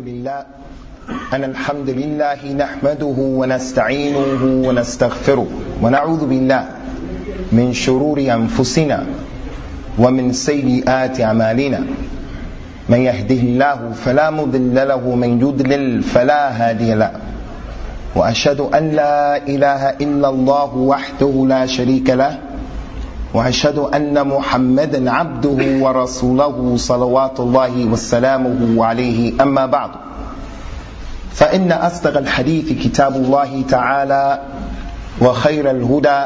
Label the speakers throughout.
Speaker 1: لله. أن الحمد لله نحمده ونستعينه ونستغفره ونعوذ بالله من شرور أنفسنا ومن سيئات أعمالنا. من يهده الله فلا مضل له من يضلل فلا هادي له. وأشهد أن لا إله إلا الله وحده لا شريك له. وأشهد أن محمدا عبده ورسوله صلوات الله وسلامه عليه. أما بعد فإن أصدق الحديث كتاب الله تعالى وخير الهدى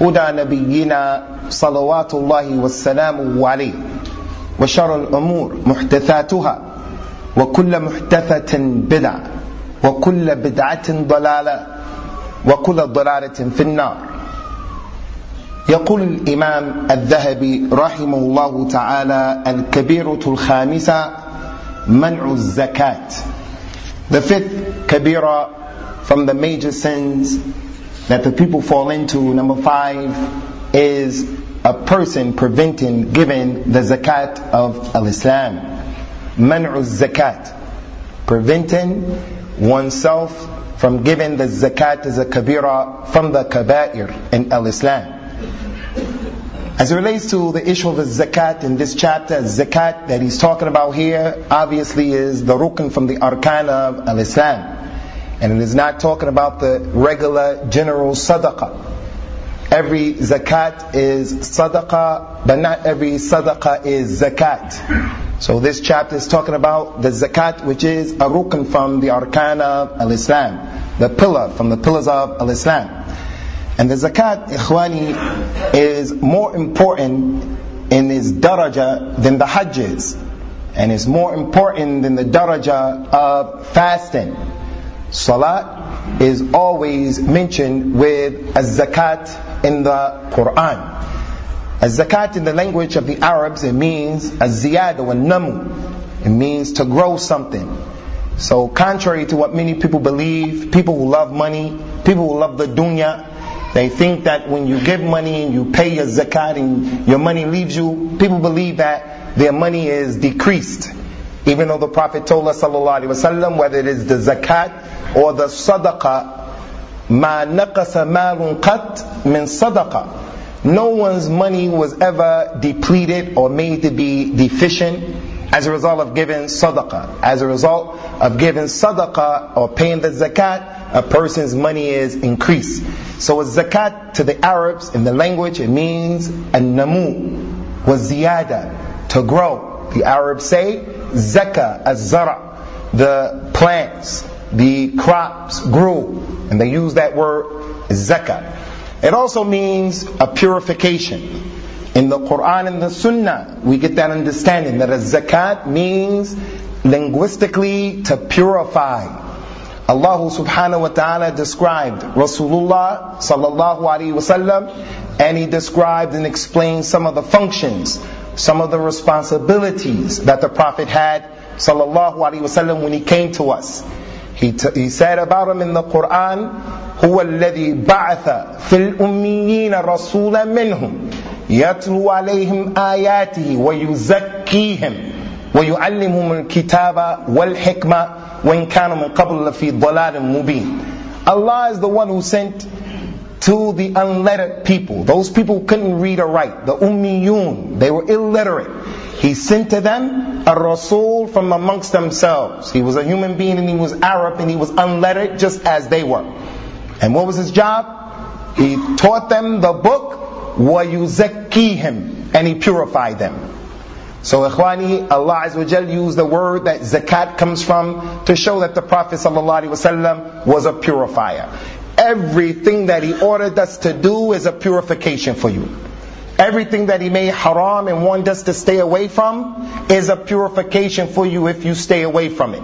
Speaker 1: هدى نبينا صلوات الله وسلامه عليه. وشر الأمور محدثاتها وكل محدثة بدعة وكل بدعة ضلالة وكل ضلالة في النار. يقول الإمام الذهبي رحمه الله تعالى الكبيرة الخامسة منع الزكاة The fifth kabira from the major sins that the people fall into, number five, is a person preventing giving the zakat of al-Islam. Man'u zakat. Preventing oneself from giving the zakat as a kabira from the kaba'ir in al-Islam. As it relates to the issue of the zakat in this chapter, zakat that he's talking about here obviously is the rukn from the arkan of al-Islam. And it is not talking about the regular general sadaqah. Every zakat is sadaqah, but not every sadaqah is zakat. So this chapter is talking about the zakat which is a rukn from the arkan of al-Islam, the pillar from the pillars of al-Islam. And the zakat, ikhwani, is more important in its daraja than the hajj is. And it's more important than the daraja of fasting. Salat is always mentioned with a zakat in the Quran. A zakat in the language of the Arabs, it means a ziyada wa namu. It means to grow something. So contrary to what many people believe, people who love money, people who love the dunya, they think that when you give money and you pay your zakat and your money leaves you, people believe that their money is decreased. Even though the Prophet told us whether it is the zakat or the sadaqah, ma naqasa qat min sadaqah. No one's money was ever depleted or made to be deficient as a result of giving sadaqah. As a result of giving sadaqah or paying the zakat, a person's money is increased. So a zakat to the Arabs in the language, it means an-namu, was ziyada, to grow. The Arabs say zaka, az-zara, the plants, the crops grew, and they use that word zakat. It also means a purification. In the Quran and the Sunnah, we get that understanding that a zakat means linguistically to purify. Allah subhanahu wa ta'ala described Rasulullah sallallahu alaihi wasallam and he described and explained some of the functions, some of the responsibilities that the Prophet had sallallahu alaihi wasallam when he came to us. He, t- he said about him in the Quran, هو الذي بعث في الأميين رسولا منهم يتلو عليهم آياته ويزكيهم ويعلمهم الكتاب والحكمة وإن كانوا من قبل لفي ضلال مبين Allah is the one who sent to the unlettered people. Those people couldn't read or write. The ummiyun. They were illiterate. He sent to them a Rasul from amongst themselves. He was a human being and he was Arab and he was unlettered just as they were. And what was his job? He taught them the book, وَيُزَكِّيهِمْ And he purified them. So ikhwani, Allah Azza wa used the word that zakat comes from to show that the Prophet ﷺ was a purifier. Everything that he ordered us to do is a purification for you. Everything that he made haram and wanted us to stay away from is a purification for you if you stay away from it.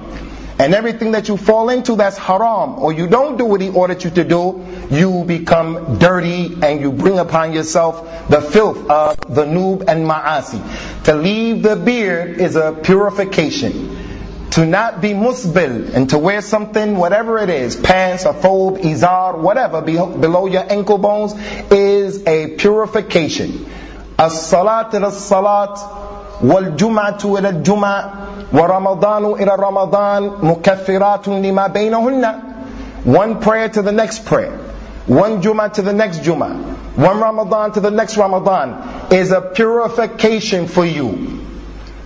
Speaker 1: And everything that you fall into that's haram, or you don't do what he ordered you to do, you become dirty and you bring upon yourself the filth of the noob and ma'asi. To leave the beard is a purification. To not be musbil and to wear something, whatever it is, pants, a fold, izar, whatever, below your ankle bones, is a purification. As-salat as-salat والجمعة إلى الجمعة ورمضان إلى رمضان مكفرات لما بينهن One prayer to the next prayer. One Jummah to the next Jummah. One Ramadan to the next Ramadan is a purification for you.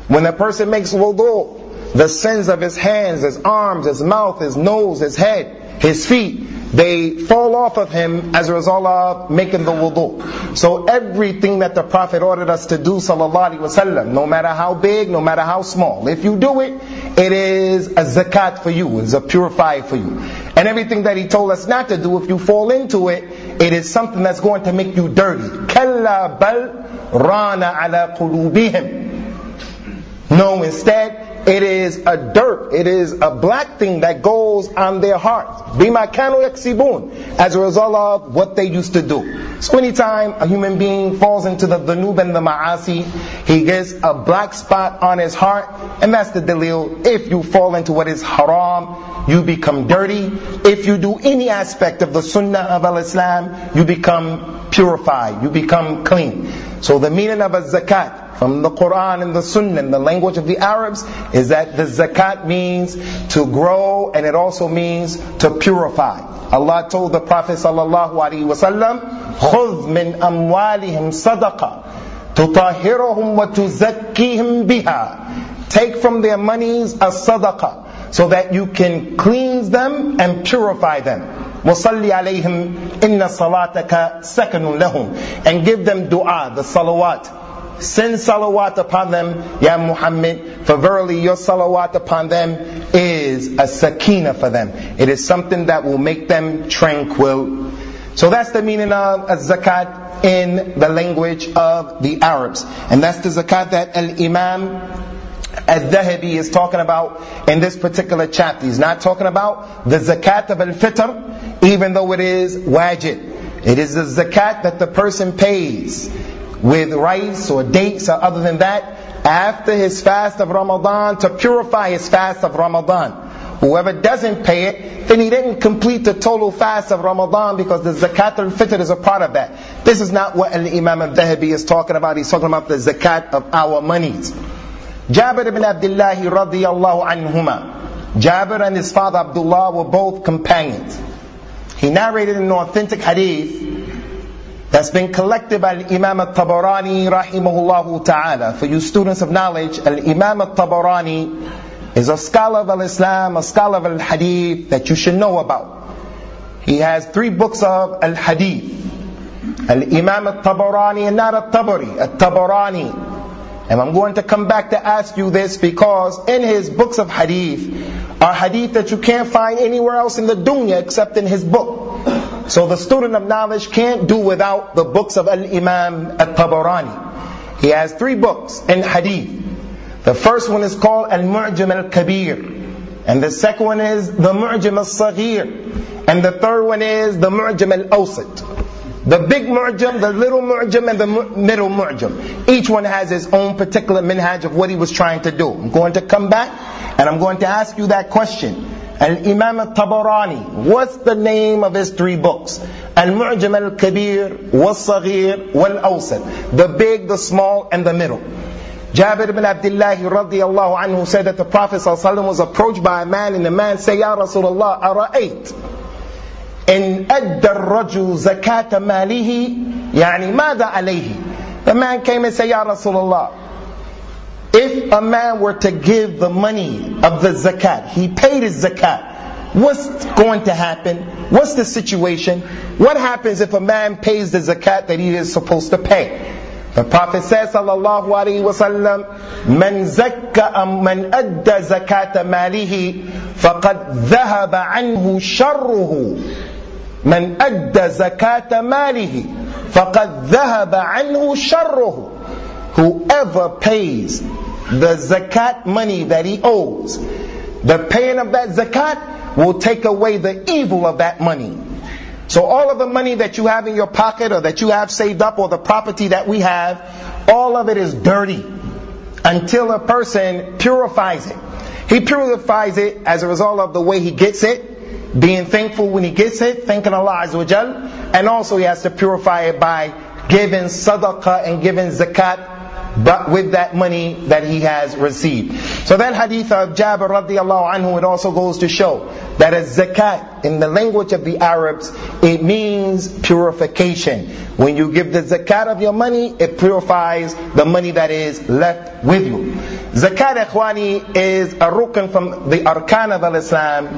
Speaker 1: When a person makes wudu, the sins of his hands, his arms, his mouth, his nose, his head, his feet, they fall off of him as a result of making the wudu. So everything that the Prophet ordered us to do, sallallahu alaihi wasallam, no matter how big, no matter how small, if you do it, it is a zakat for you, it's a purifier for you. And everything that he told us not to do, if you fall into it, it is something that's going to make you dirty. Kalla bal rana ala qulubihim. No, instead, it is a dirt, it is a black thing that goes on their hearts. Bima kanu yaksibun, as a result of what they used to do. So anytime a human being falls into the dhanub and the ma'asi, he gets a black spot on his heart, and that's the dalil. If you fall into what is haram, you become dirty. If you do any aspect of the sunnah of al-Islam, you become purified, you become clean. So the meaning of a zakat, from the Quran and the Sunnah and the language of the Arabs is that the zakat means to grow and it also means to purify. Allah told the Prophet sallallahu alaihi wasallam, خُذْ مِنْ أَمْوَالِهِمْ صَدَقَةً تُطَهِرُهُمْ وَتُزَكِّيهِمْ بِهَا Take from their monies a sadaqah so that you can cleanse them and purify them. وَصَلِّ عَلَيْهِمْ إِنَّ صَلَاتَكَ سَكَنٌ لَهُمْ And give them dua, the salawat Send salawat upon them, Ya Muhammad, for verily your salawat upon them is a sakina for them. It is something that will make them tranquil. So that's the meaning of a zakat in the language of the Arabs. And that's the zakat that Al-Imam Al-Dhahabi is talking about in this particular chapter. He's not talking about the zakat of al-fitr, even though it is wajib. It is the zakat that the person pays with rice or dates or other than that after his fast of Ramadan to purify his fast of Ramadan. Whoever doesn't pay it, then he didn't complete the total fast of Ramadan because the zakat al-fitr is a part of that. This is not what Imam al-Dhahabi is talking about. He's talking about the zakat of our monies. Jabir ibn Abdullah radiyallahu anhuma. Jabir and his father Abdullah were both companions. He narrated an authentic hadith that's been collected by Imam al-Tabarani rahimahullah ta'ala. For you students of knowledge, Imam al-Tabarani is a scholar of al-Islam, a scholar of al-Hadith that you should know about. He has three books of al-Hadith. Al-Imam al-Tabarani and not al-Tabari, al-Tabarani. And I'm going to come back to ask you this because in his books of Hadith are Hadith that you can't find anywhere else in the dunya except in his book. So the student of knowledge can't do without the books of Al-Imam Al-Tabarani. He has three books in hadith. The first one is called Al-Mu'jam Al-Kabir. And the second one is the Mu'jam Al-Saghir. And the third one is the Mu'jam Al-Awsat. The big mu'jam, the little mu'jam, and the middle mu'jam. Each one has his own particular minhaj of what he was trying to do. I'm going to come back and I'm going to ask you that question. Al-Imam al-Tabarani, what's the name of his three books? Al-Mu'jam al-Kabir, wal-Saghir, wal-Awsat. The big, the small, and the middle. Jabir ibn Abdullah radiallahu anhu said that the Prophet was approached by a man and the man said, Ya Rasulullah, ara'ayt. إن أدى الرجل زكاة ماله يعني ماذا عليه The man came and said, Ya Rasulullah, if a man were to give the money of the zakat, he paid his zakat, what's going to happen? What's the situation? What happens if a man pays the zakat that he is supposed to pay? The Prophet says, sallallahu alaihi wasallam, "Man zakka man adda zakat malihi, faqad dhahaba anhu sharruhu." Man adda zakat malihi, faqad dhahaba anhu sharruhu. Whoever pays the zakat money that he owes, the paying of that zakat will take away the evil of that money. So all of the money that you have in your pocket or that you have saved up or the property that we have, all of it is dirty until a person purifies it. He purifies it as a result of the way he gets it, being thankful when he gets it, thanking Allah Azza wa Jal, and also he has to purify it by giving sadaqah and giving zakat but with that money that he has received. So that hadith of Jabir radiallahu anhu, it also goes to show that a zakat, in the language of the Arabs, it means purification. When you give the zakat of your money, it purifies the money that is left with you. Zakat, ikhwani, is a rukn from the arkan of Islam,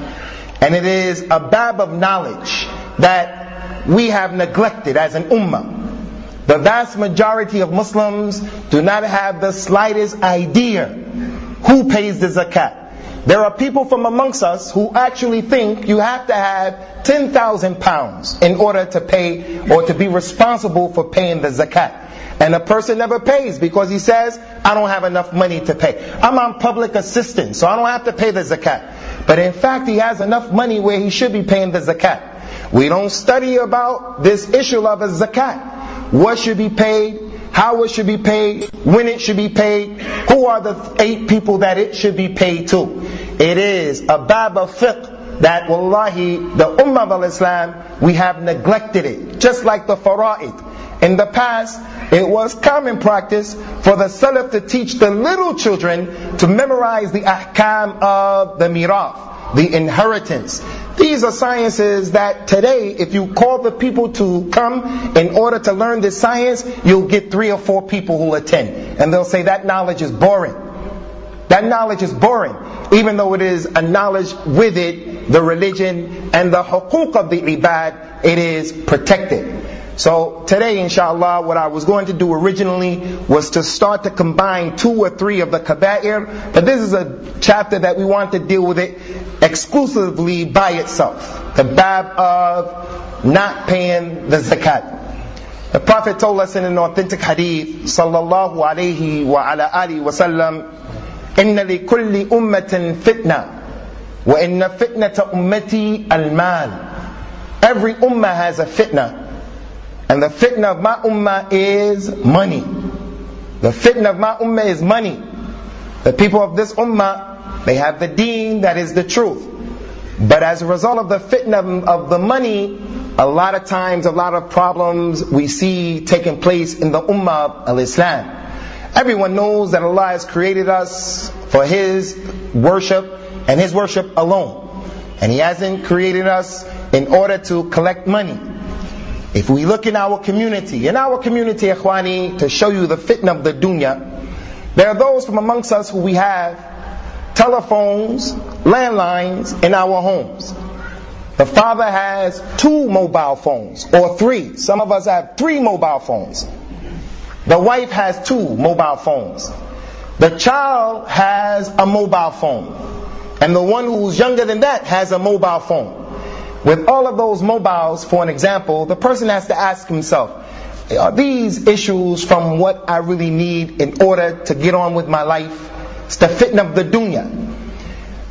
Speaker 1: and it is a bab of knowledge that we have neglected as an ummah. The vast majority of Muslims do not have the slightest idea who pays the zakat. There are people from amongst us who actually think you have to have 10,000 pounds in order to pay or to be responsible for paying the zakat. And a person never pays because he says, I don't have enough money to pay. I'm on public assistance, so I don't have to pay the zakat. But in fact, he has enough money where he should be paying the zakat. We don't study about this issue of a zakat what should be paid, how it should be paid, when it should be paid, who are the eight people that it should be paid to. It is a bab of fiqh that wallahi, the ummah of Islam, we have neglected it. Just like the fara'id. In the past, it was common practice for the salaf to teach the little children to memorize the ahkam of the mirath, the inheritance. These are sciences that today, if you call the people to come in order to learn this science, you'll get three or four people who attend. And they'll say that knowledge is boring. That knowledge is boring, even though it is a knowledge with it, the religion and the hukuk of the ibad, it is protected. So today, inshallah, what I was going to do originally was to start to combine two or three of the kaba'ir, but this is a chapter that we want to deal with it exclusively by itself. The bab of not paying the zakat. The Prophet told us in an authentic hadith, sallallahu alayhi wa ala alihi wa sallam, إن لكل أمة فتنة وإن فتنة أمتي المال. Every ummah has a fitna. And the fitna of my ummah is money. The fitna of my ummah is money. The people of this ummah, they have the deen that is the truth. But as a result of the fitna of the money, a lot of times, a lot of problems we see taking place in the ummah of Islam. Everyone knows that Allah has created us for His worship and His worship alone. And He hasn't created us in order to collect money. If we look in our community, in our community, ikhwani, to show you the fitna of the dunya, there are those from amongst us who we have telephones, landlines in our homes. The father has two mobile phones, or three. Some of us have three mobile phones. The wife has two mobile phones. The child has a mobile phone. And the one who's younger than that has a mobile phone. With all of those mobiles, for an example, the person has to ask himself, are these issues from what I really need in order to get on with my life? It's the fitna of the dunya.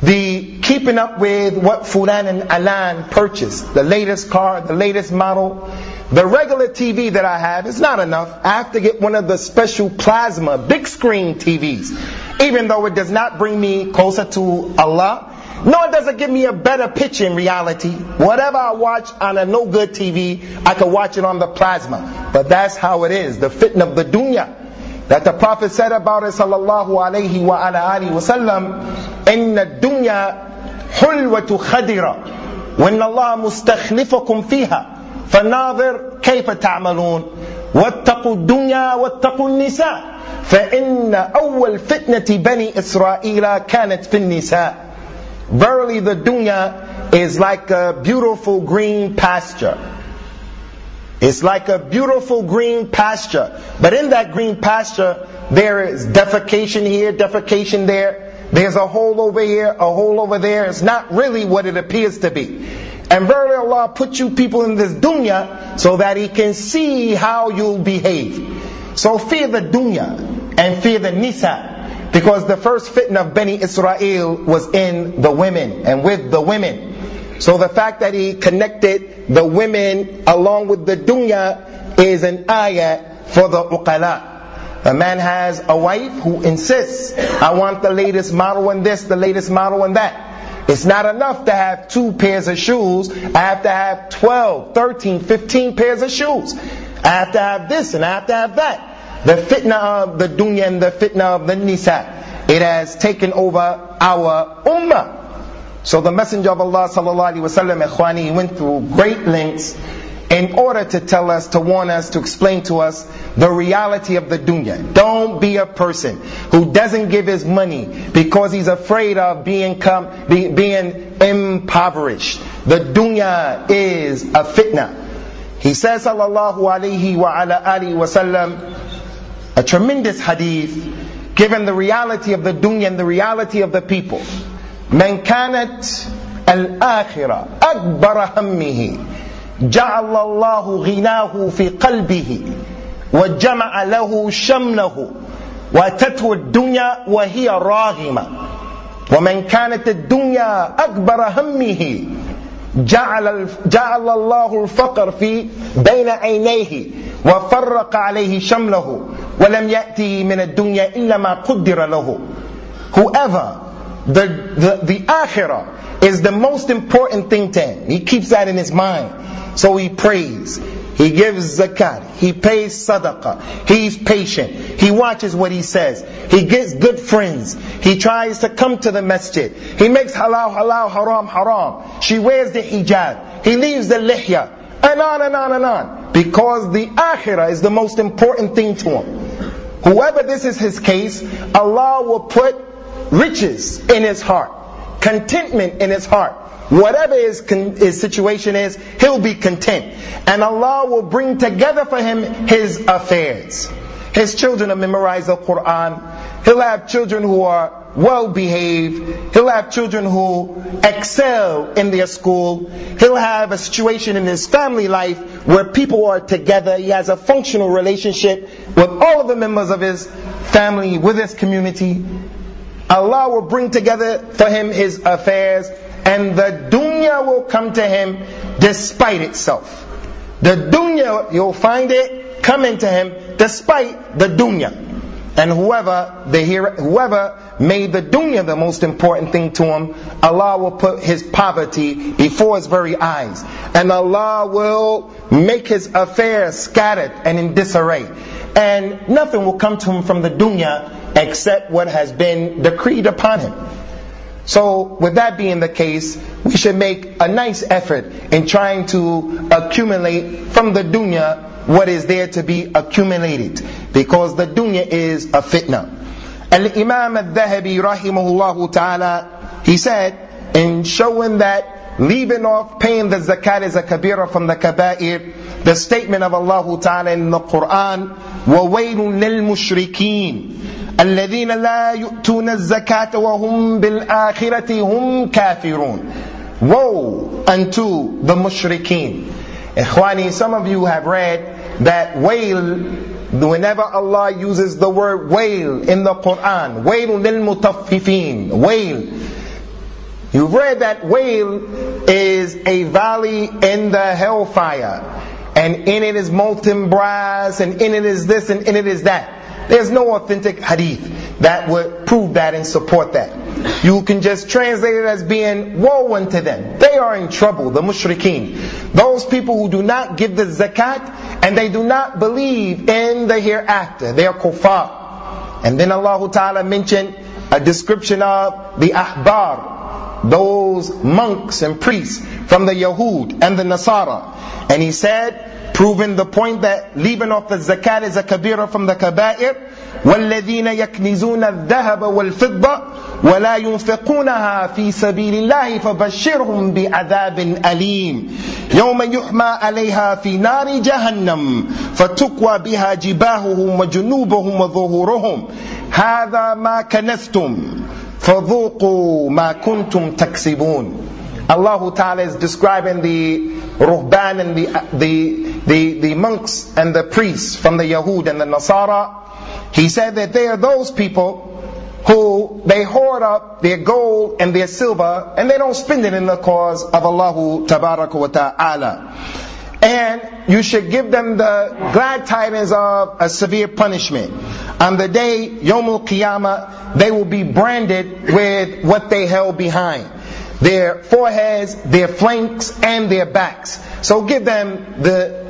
Speaker 1: The keeping up with what Fulan and Alan purchased, the latest car, the latest model. The regular TV that I have is not enough. I have to get one of the special plasma, big screen TVs. Even though it does not bring me closer to Allah, nor does it give me a better picture in reality. Whatever I watch on a no good TV, I can watch it on the plasma. But that's how it is, the fitna of the dunya. That the Prophet said about it, sallallahu alayhi wa ala alihi wa sallam, إن الدنيا حلوة خدرة وإن الله مستخلفكم فيها فناظر كيف تعملون واتقوا الدنيا واتقوا النساء فإن أول فتنة بني إسرائيل كانت في النساء Verily the dunya is like a beautiful green pasture. It's like a beautiful green pasture. But in that green pasture, there is defecation here, defecation there. There's a hole over here, a hole over there. It's not really what it appears to be. And verily Allah put you people in this dunya so that He can see how you'll behave. So fear the dunya and fear the nisa. Because the first fitna of Bani Israel was in the women and with the women. So the fact that he connected the women along with the dunya is an ayah for the uqala. A man has a wife who insists, I want the latest model and this, the latest model and that. It's not enough to have two pairs of shoes. I have to have 12, 13, 15 pairs of shoes. I have to have this and I have to have that. The fitna of the dunya and the fitna of the nisa. It has taken over our ummah. So the Messenger of Allah sallallahu alaihi wasallam, went through great lengths in order to tell us, to warn us, to explain to us the reality of the dunya. Don't be a person who doesn't give his money because he's afraid of being, com- be, being impoverished. The dunya is a fitna. He says, sallallahu alayhi wa ala alihi wa sallam, a tremendous hadith, given the reality of the dunya and the reality of the people. من كانت الآخرة أكبر همه جعل الله غناه في قلبه وجمع له شمله واتته الدنيا وهي راغمة ومن كانت الدنيا أكبر همه جعل, جعل الله الفقر في بين عينيه وفرق عليه شمله ولم يأتي من الدنيا إلا ما قدر له whoever the, the, the akhirah is the most important thing to him he keeps that in his mind So he prays. He gives zakat. He pays sadaqah. He's patient. He watches what he says. He gets good friends. He tries to come to the masjid. He makes halal halal, haram haram. She wears the hijab. He leaves the lihya. And on and on and on. Because the akhirah is the most important thing to him. Whoever this is his case, Allah will put riches in his heart. Contentment in his heart. Whatever his, his situation is, he'll be content. And Allah will bring together for him his affairs. His children will memorize the Quran. He'll have children who are well behaved. He'll have children who excel in their school. He'll have a situation in his family life where people are together. He has a functional relationship with all of the members of his family, with his community. Allah will bring together for him his affairs and the dunya will come to him despite itself. The dunya, you'll find it coming to him despite the dunya. And whoever the whoever made the dunya the most important thing to him, Allah will put his poverty before his very eyes. And Allah will make his affairs scattered and in disarray. And nothing will come to him from the dunya except what has been decreed upon him. So, with that being the case, we should make a nice effort in trying to accumulate from the dunya what is there to be accumulated, because the dunya is a fitna. Al Imam al Dhahabi, rahimahullah ta'ala, he said, in showing that leaving off paying the zakat is a kabira from the kaba'ir, the statement of Allah ta'ala in the Quran, وَوَيْلٌ لِلْمُشْرِكِينَ الذين لا يؤتون الزكاة وهم بالآخرة هم كافرون Woe unto the mushrikeen. Ikhwani, some of you have read that wail, whenever Allah uses the word wail in the Quran, wail lil mutaffifin, wail. You've read that wail is a valley in the hellfire. And in it is molten brass, and in it is this, and in it is that. There's no authentic hadith that would prove that and support that. You can just translate it as being woe unto them. They are in trouble, the mushrikeen. Those people who do not give the zakat and they do not believe in the hereafter. They are kuffar. And then Allah Ta'ala mentioned a description of the ahbar, those monks and priests from the Yahud and the Nasara. And he said, proving the point that leaving off the zakat is a kabira from the kaba'ir. والذين يكنزون الذهب والفضة ولا ينفقونها في سبيل الله فبشرهم بعذاب أليم. يوم يحمى عليها في نار جهنم فتكوى بها جباههم وجنوبهم وظهورهم. هذا ما كنستم فذوقوا ما كنتم تكسبون. Allah Ta'ala is describing the ruhban and the, the, the, the monks and the priests from the Yahud and the Nasara. He said that they are those people who they hoard up their gold and their silver and they don't spend it in the cause of Allah Ta'ala. And you should give them the glad tidings of a severe punishment. On the day, Yomul Qiyamah, they will be branded with what they held behind their foreheads, their flanks, and their backs. So give them the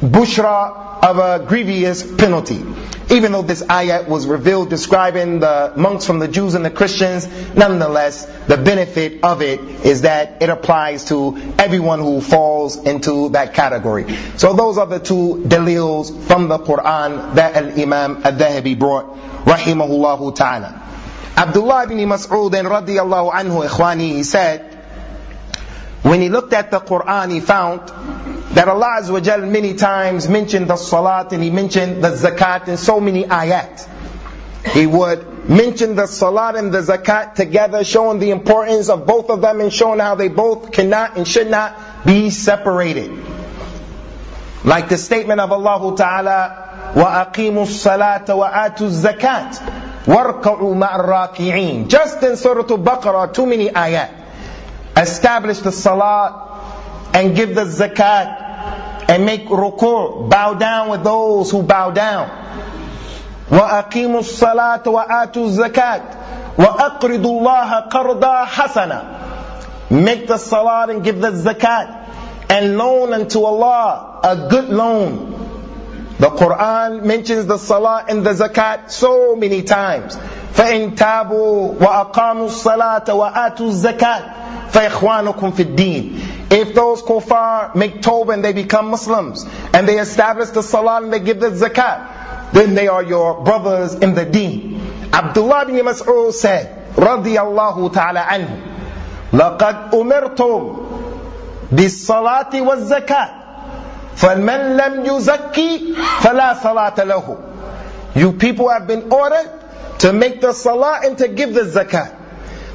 Speaker 1: bushra of a grievous penalty. Even though this ayat was revealed describing the monks from the Jews and the Christians, nonetheless, the benefit of it is that it applies to everyone who falls into that category. So those are the two dalils from the Quran that Al-Imam Al-Dhahabi brought, rahimahullah ta'ala. Abdullah ibn Mas'ud radiyallahu anhu, ikhwani, he said, when he looked at the Quran, he found that Allah Azza wa Jal many times mentioned the salat and he mentioned the zakat in so many ayat. He would mention the salat and the zakat together, showing the importance of both of them and showing how they both cannot and should not be separated. Like the statement of Allah Ta'ala, وَأَقِيمُوا الصَّلَاةَ وَآتُوا الزَّكَاةَ وَارْكَعُوا مَعَ الرَّاكِعِينَ Just in Surah Al-Baqarah, too many ayat. Establish the salat and give the zakat and make ruku', bow down with those who bow down. وأقيموا الصلاة وآتوا الزكاة وأقرضوا الله قرضا حسنا Make the salat and give the zakat and loan unto Allah a good loan. The Quran mentions the salah and the zakat so many times. فإن تابوا وأقاموا الصلاة وآتوا الزكاة فَإِخْوَانُكُمْ فِي الدِّينِ If those kuffar make tawbah and they become Muslims, and they establish the salah and they give the zakat, then they are your brothers in the deen. Abdullah bin Mas'ud said, رضي الله تعالى عنه, لقد أمرتم بالصلاة والزكاة فمن لم يزكي فلا صلاة له You people have been ordered to make the salah and to give the zakat.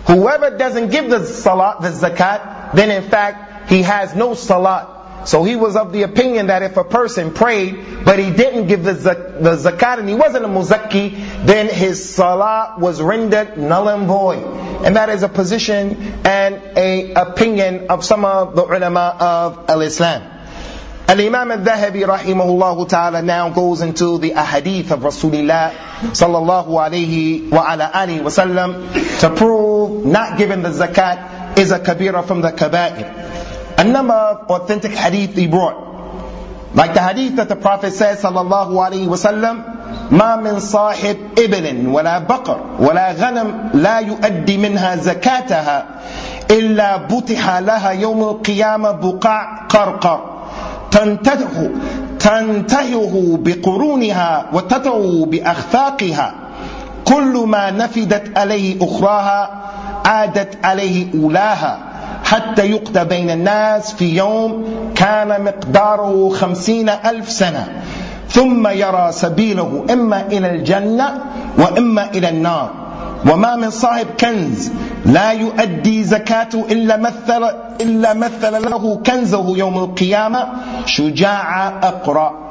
Speaker 1: Whoever doesn't give the salat, the zakat, then in fact he has no salat. So he was of the opinion that if a person prayed, but he didn't give the, the zakat and he wasn't a muzakki, then his salat was rendered null and void. And that is a position and a opinion of some of the ulama of al-Islam. Al-Imam al-Dhahabi rahimahullah ta'ala now goes into the ahadith of Rasulullah sallallahu alayhi wa ala alihi wasallam to prove not giving the zakat is a kabira from the kaba'ir. A number of authentic hadith he brought. Like the hadith that the Prophet says sallallahu alayhi wasallam ما من صاحب إبل ولا بقر ولا غنم لا يؤدي منها زكاتها إلا بطح لها يوم القيامة بقاع قرقر تنتهه تنتهه بقرونها وتتعو بأخفاقها. كل ما نفدت عليه أخراها عادت عليه أولاها حتى يقضى بين الناس في يوم كان مقداره خمسين ألف سنة. ثم يرى سبيله إما إلى الجنة وإما إلى النار. وما من صاحب كنز لا يؤدي زكاته إلا مثل إلا مثل له كنزه يوم القيامة شجاع أقرأ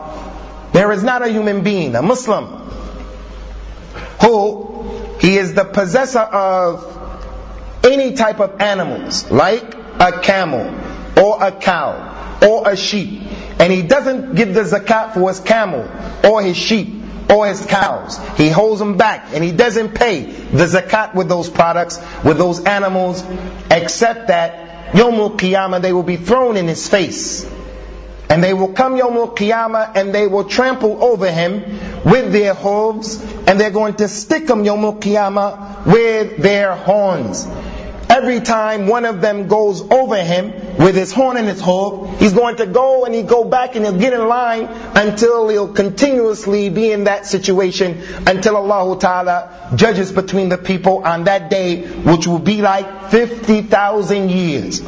Speaker 1: There is not a human being, a Muslim, who he is the possessor of any type of animals, like a camel, or a cow, or a sheep, and he doesn't give the zakat for his camel, or his sheep, or his cows. He holds them back and he doesn't pay the zakat with those products, with those animals, except that Yomul Qiyamah they will be thrown in his face. And they will come Yomul Qiyamah and they will trample over him with their hooves and they're going to stick him Yomul Qiyamah with their horns. Every time one of them goes over him with his horn and his hoof, he's going to go and he go back and he'll get in line until he'll continuously be in that situation until Allah Ta'ala judges between the people on that day, which will be like 50,000 years.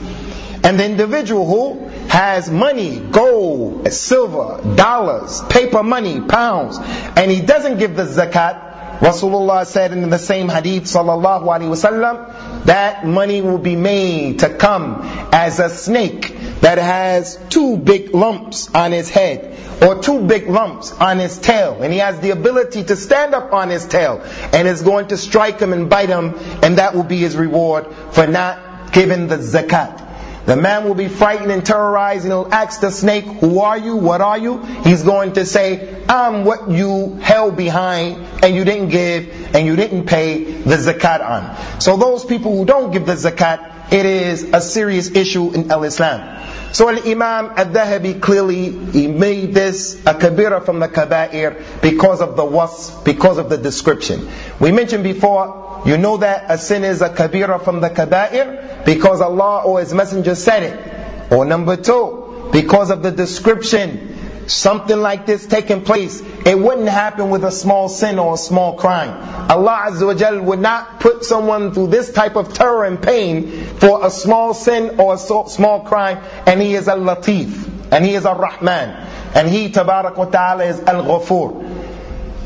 Speaker 1: And the individual who has money, gold, silver, dollars, paper money, pounds, and he doesn't give the zakat, Rasulullah said in the same hadith sallallahu alaihi wasallam that money will be made to come as a snake that has two big lumps on his head or two big lumps on his tail and he has the ability to stand up on his tail and is going to strike him and bite him and that will be his reward for not giving the zakat. The man will be frightened and terrorized and he'll ask the snake, who are you? What are you? He's going to say, I'm what you held behind and you didn't give and you didn't pay the zakat on. So those people who don't give the zakat, it is a serious issue in al-Islam. So Al Imam al-Dhahabi clearly he made this a kabira from the kaba'ir because of the wasf, because of the description. We mentioned before, you know that a sin is a kabira from the kaba'ir because Allah or His Messenger said it. Or number two, because of the description something like this taking place, it wouldn't happen with a small sin or a small crime. Allah Azza wa would not put someone through this type of terror and pain for a small sin or a small crime, and He is Al-Latif, and He is Al-Rahman, and He, Tabarak wa Ta'ala, is Al-Ghafur.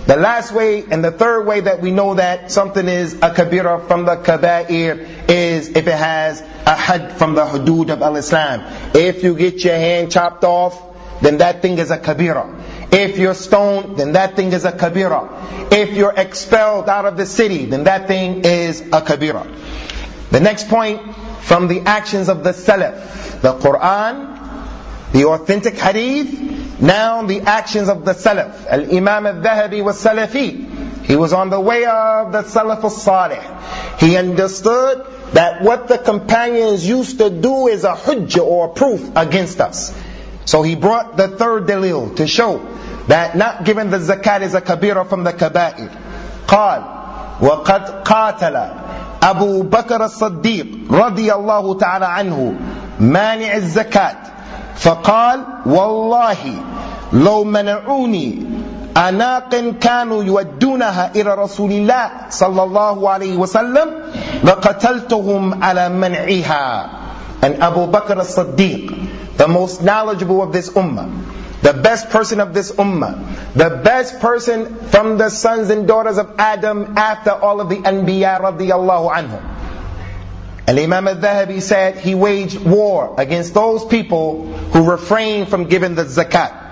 Speaker 1: The last way and the third way that we know that something is a kabira from the kaba'ir is if it has a had from the hudud of al-Islam. If you get your hand chopped off, then that thing is a kabira. If you're stoned, then that thing is a kabira. If you're expelled out of the city, then that thing is a kabira. The next point from the actions of the Salaf, the Quran, the authentic hadith, now the actions of the Salaf. Al-Imam al-Dhahabi was Salafi. He was on the way of the Salaf al-Salih. He understood that what the companions used to do is a hujjah or a proof against us. So he brought the third dalil to show that not giving the zakat is a kabira from the kaba'ir. قال وقد قاتل أبو بكر الصديق رضي الله تعالى عنه مانع الزكاة فقال والله لو منعوني أناق كانوا يودونها إلى رسول الله صلى الله عليه وسلم لقتلتهم على منعها and Abu Bakr as-Siddiq, the most knowledgeable of this ummah, the best person of this ummah, the best person from the sons and daughters of Adam after all of the Anbiya radiyallahu anhum. And Imam al-Dhahabi said he waged war against those people who refrained from giving the zakat.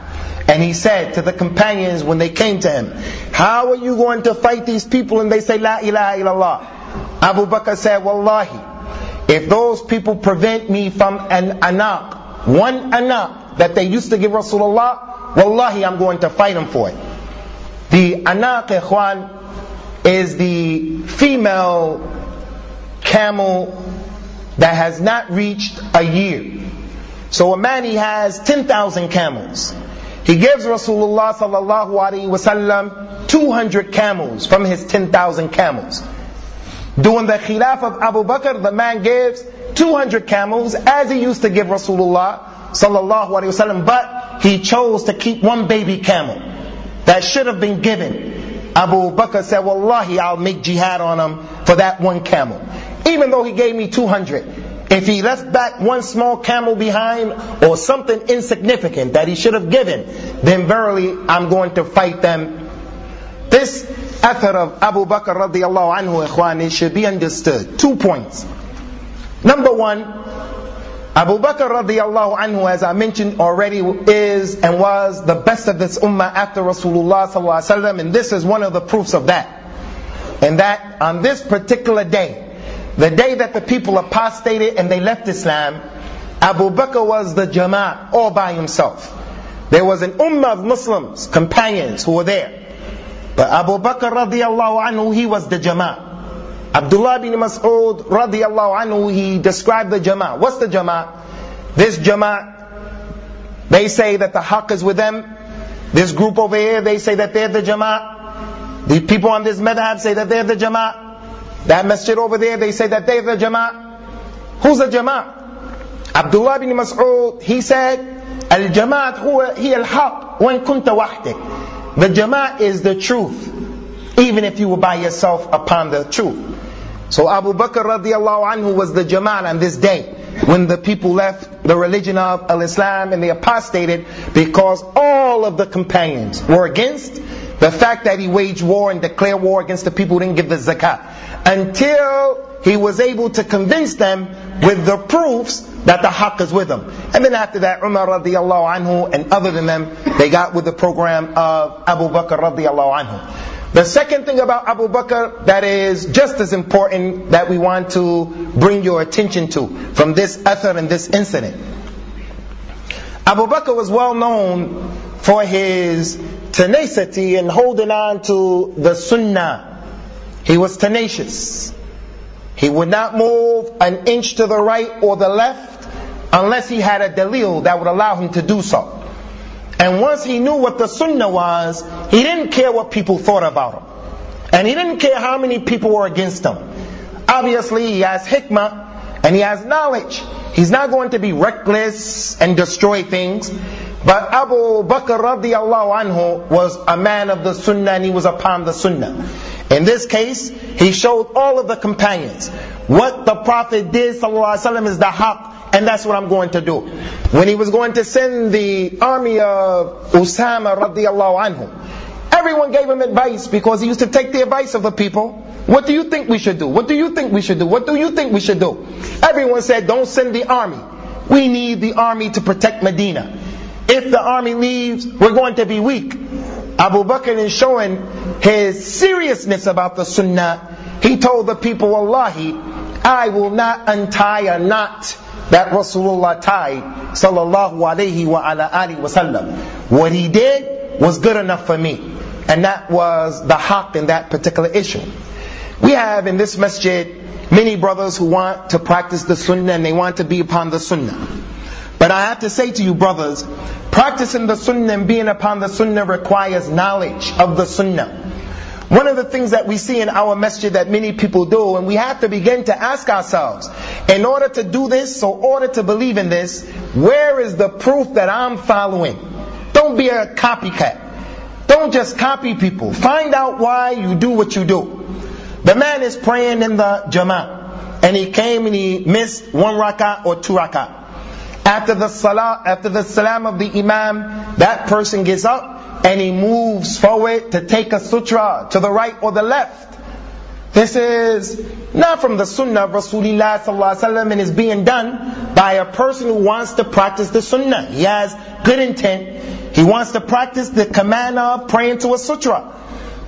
Speaker 1: And he said to the companions when they came to him, How are you going to fight these people? And they say, La ilaha illallah. Abu Bakr said, Wallahi, if those people prevent me from an anak, one anak that they used to give Rasulullah, wallahi I'm going to fight them for it. The anak, ikhwan, is the female camel that has not reached a year. So a man he has 10,000 camels. He gives Rasulullah sallallahu alaihi wasallam 200 camels from his 10,000 camels. During the khilaf of Abu Bakr, the man gives 200 camels as he used to give Rasulullah sallallahu alaihi wasallam, but he chose to keep one baby camel that should have been given. Abu Bakr said, Wallahi, I'll make jihad on him for that one camel. Even though he gave me 200. If he left back one small camel behind or something insignificant that he should have given, then verily I'm going to fight them. This effort of Abu Bakr radiallahu anhu, ikhwani, should be understood. Two points. Number one, Abu Bakr radiallahu anhu, as I mentioned already, is and was the best of this ummah after Rasulullah sallallahu alaihi wasallam, and this is one of the proofs of that. And that on this particular day, the day that the people apostated and they left Islam, Abu Bakr was the Jama'at all by himself. There was an ummah of Muslims, companions who were there. But Abu Bakr radiallahu anhu, he was the Jama'ah. Abdullah bin Mas'ud radiallahu anhu, he described the Jama'ah. What's the Jama'ah? This Jama'ah, they say that the haqq is with them. This group over here, they say that they're the Jama'ah. The people on this madhab say that they're the Jama'ah. That masjid over there, they say that they're the jama'ah. Who's the jama'ah? Abdullah bin Mas'ud, he said, Al-jama'at huwa hi al-haq when kunta wahdik. The jama'ah is the truth, even if you were by yourself upon the truth. So Abu Bakr radiallahu anhu was the jama'ah on this day when the people left the religion of al-Islam and they apostated because all of the companions were against the fact that he waged war and declared war against the people who didn't give the zakat. Until he was able to convince them with the proofs that the haqq is with them. And then after that, Umar radiallahu anhu and other than them, they got with the program of Abu Bakr radiallahu anhu. The second thing about Abu Bakr that is just as important that we want to bring your attention to from this athar and this incident. Abu Bakr was well known for his tenacity in holding on to the sunnah. He was tenacious. He would not move an inch to the right or the left unless he had a dalil that would allow him to do so. And once he knew what the sunnah was, he didn't care what people thought about him. And he didn't care how many people were against him. Obviously, he has hikmah and he has knowledge. He's not going to be reckless and destroy things. But Abu Bakr radiallahu anhu was a man of the sunnah and he was upon the sunnah. In this case, he showed all of the companions what the Prophet did sallallahu is the haqq and that's what I'm going to do. When he was going to send the army of Usama radiallahu anhu, everyone gave him advice because he used to take the advice of the people. What do you think we should do? What do you think we should do? What do you think we should do? Everyone said, don't send the army. We need the army to protect Medina. If the army leaves, we're going to be weak. Abu Bakr is showing his seriousness about the sunnah. He told the people, Wallahi, I will not untie a knot that Rasulullah tied, sallallahu alayhi wa ala alihi wasallam. What he did was good enough for me. And that was the haqq in that particular issue. We have in this masjid many brothers who want to practice the sunnah and they want to be upon the sunnah. But I have to say to you, brothers, practicing the sunnah and being upon the sunnah requires knowledge of the sunnah. One of the things that we see in our masjid that many people do, and we have to begin to ask ourselves, in order to do this, or order to believe in this, where is the proof that I'm following? Don't be a copycat. Don't just copy people. Find out why you do what you do. The man is praying in the jama'ah, and he came and he missed one rak'ah or two rak'ah. After the salah, after the salam of the imam, that person gets up and he moves forward to take a sutra to the right or the left. This is not from the sunnah of Rasulullah sallallahu and is being done by a person who wants to practice the sunnah. He has good intent. He wants to practice the command of praying to a sutra.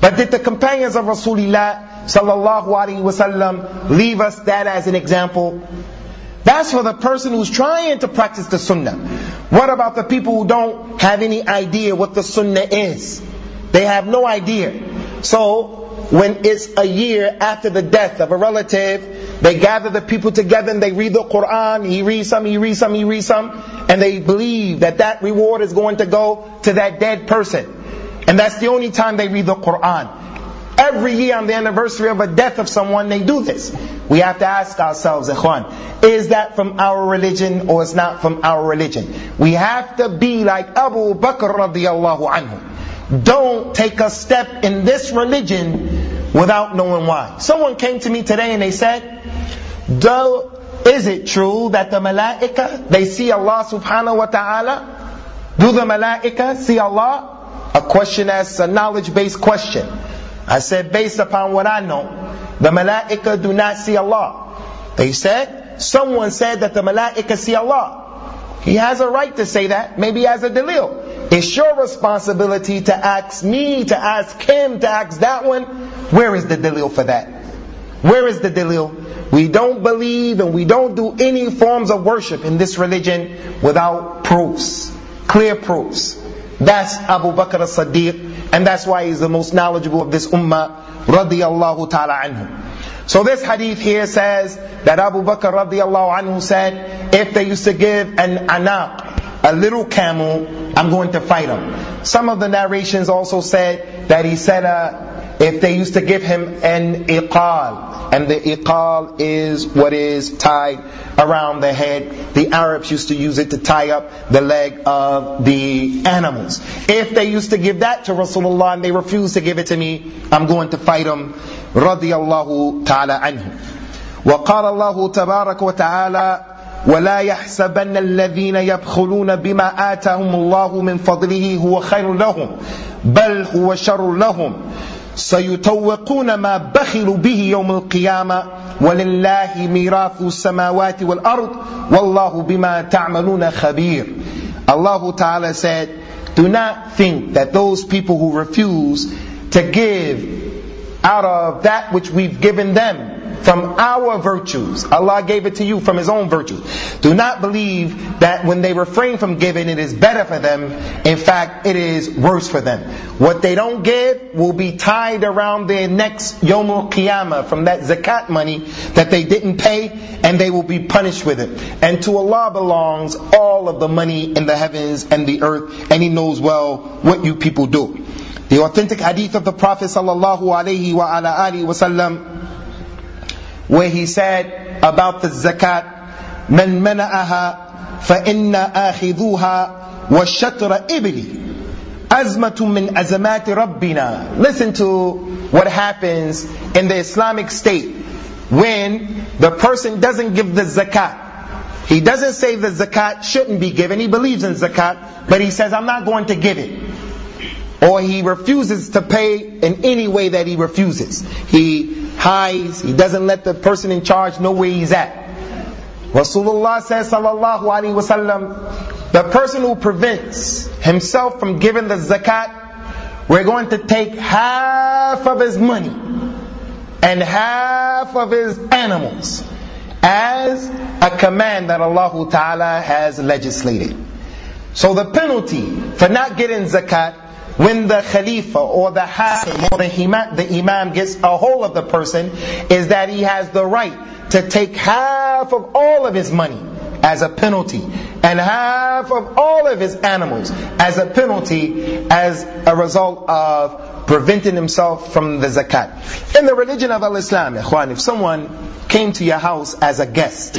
Speaker 1: But did the companions of Rasulullah sallallahu alaihi wasallam leave us that as an example? That's for the person who's trying to practice the sunnah. What about the people who don't have any idea what the sunnah is? They have no idea. So, when it's a year after the death of a relative, they gather the people together and they read the Quran. He reads some, he reads some, he reads some, and they believe that that reward is going to go to that dead person. And that's the only time they read the Quran. Every year on the anniversary of a death of someone, they do this. We have to ask ourselves, Ikhwan, is that from our religion or is not from our religion? We have to be like Abu Bakr radiallahu anhu. Don't take a step in this religion without knowing why. Someone came to me today and they said, Do, is it true that the malaika, they see Allah subhanahu wa ta'ala? Do the malaika see Allah? A question as a knowledge-based question. I said, based upon what I know, the malaika do not see Allah. They said, someone said that the malaika see Allah. He has a right to say that. Maybe as a dalil. It's your responsibility to ask me, to ask him, to ask that one. Where is the dalil for that? Where is the dalil? We don't believe and we don't do any forms of worship in this religion without proofs, clear proofs. That's Abu Bakr as-Siddiq, and that's why he's the most knowledgeable of this ummah, radiyallahu ta'ala anhu. So this hadith here says that Abu Bakr radiallahu anhu said, if they used to give an anaq, a little camel, I'm going to fight them. Some of the narrations also said that he said, uh, if they used to give him an iqal, and the iqal is what is tied around the head. The Arabs used to use it to tie up the leg of the animals. If they used to give that to Rasulullah and they refused to give it to me, I'm going to fight them. Radiallahu ta'ala anhu. وقال الله تبارك وتعالى ولا يحسبن الذين يبخلون بما آتاهم الله من فضله هو خير لهم بل هو شر لهم سيطوقون ما بخلوا به يوم القيامة ولله ميراث السماوات والأرض والله بما تعملون خبير Allah Ta'ala said, do not think that those people who refuse to give out of that which we've given them from our virtues. Allah gave it to you from His own virtues. Do not believe that when they refrain from giving, it is better for them. In fact, it is worse for them. What they don't give will be tied around their necks Yom Qiyamah from that zakat money that they didn't pay, and they will be punished with it. And to Allah belongs all of the money in the heavens and the earth, and He knows well what you people do. The authentic hadith of the Prophet sallallahu alaihi wasallam, where he said about the zakat, من منعها فإن آخذوها وشطر إبلي أزمة من أزمات ربنا Listen to what happens in the Islamic state when the person doesn't give the zakat. He doesn't say the zakat shouldn't be given. He believes in zakat, but he says, I'm not going to give it or he refuses to pay in any way that he refuses. He hides, he doesn't let the person in charge know where he's at. Rasulullah says, sallallahu alaihi wasallam, the person who prevents himself from giving the zakat, we're going to take half of his money and half of his animals as a command that Allah Ta'ala has legislated. So the penalty for not getting zakat when the Khalifa or the Hakim or the Imam, the Imam gets a hold of the person is that he has the right to take half of all of his money as a penalty and half of all of his animals as a penalty as a result of preventing himself from the zakat. In the religion of Al-Islam, if someone came to your house as a guest,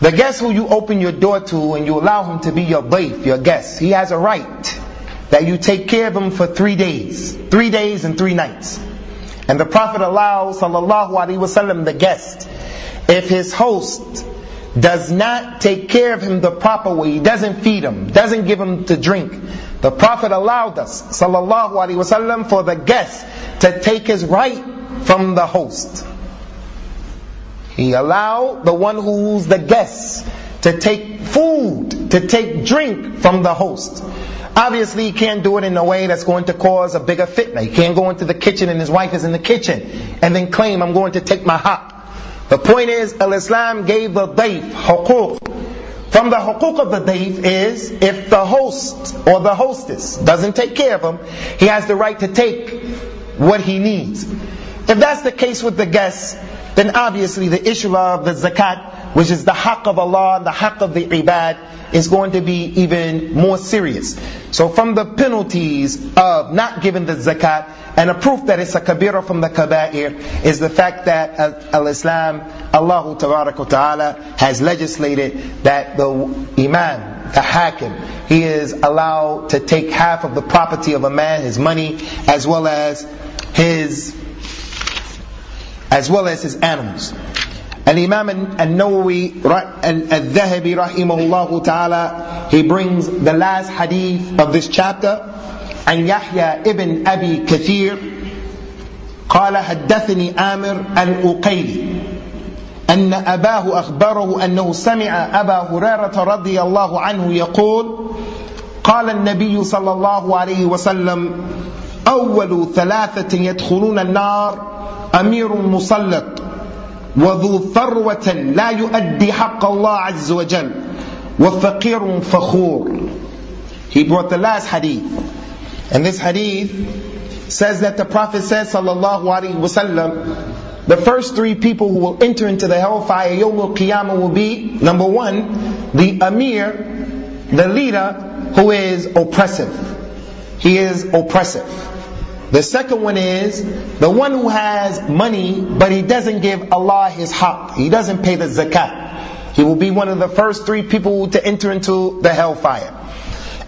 Speaker 1: the guest who you open your door to and you allow him to be your daif, your guest, he has a right that you take care of him for three days, three days and three nights. And the Prophet allows, sallallahu alaihi wasallam, the guest, if his host does not take care of him the proper way, he doesn't feed him, doesn't give him to drink, the Prophet allowed us, sallallahu alaihi wasallam, for the guest to take his right from the host. He allowed the one who's the guest to take food, to take drink from the host. Obviously, he can't do it in a way that's going to cause a bigger fitna. He can't go into the kitchen and his wife is in the kitchen and then claim, I'm going to take my haq. The point is, Al-Islam gave the daif, huquq. From the huquq of the daif is, if the host or the hostess doesn't take care of him, he has the right to take what he needs. If that's the case with the guests, then obviously the issue of the zakat which is the haqq of Allah and the haqq of the ibad, is going to be even more serious. So from the penalties of not giving the zakat, and a proof that it's a kabira from the kaba'ir, is the fact that al-Islam, Allah Ta'ala has legislated that the imam, the hakim, he is allowed to take half of the property of a man, his money, as well as his as well as his animals. Al-Imam al-Nawawi al-Dhahabi rahimahullah ta'ala, he brings the last hadith of this chapter. عن يحيى ابن أبي كثير قال حدثني آمر الأقيلي أن أباه أخبره أنه سمع أبا هريرة رضي الله عنه يقول قال النبي صلى الله عليه وسلم أول ثلاثة يدخلون النار أمير مسلط. وذو ثروة لا يؤدي حق الله عز وجل وفقير فخور He brought the last hadith. And this hadith says that the Prophet says, sallallahu alaihi wasallam, the first three people who will enter into the hellfire Yawm al-Qiyamah will be, number one, the Amir, the leader who is oppressive. He is oppressive. The second one is the one who has money, but he doesn't give Allah his haqq. He doesn't pay the zakat. He will be one of the first three people to enter into the hellfire.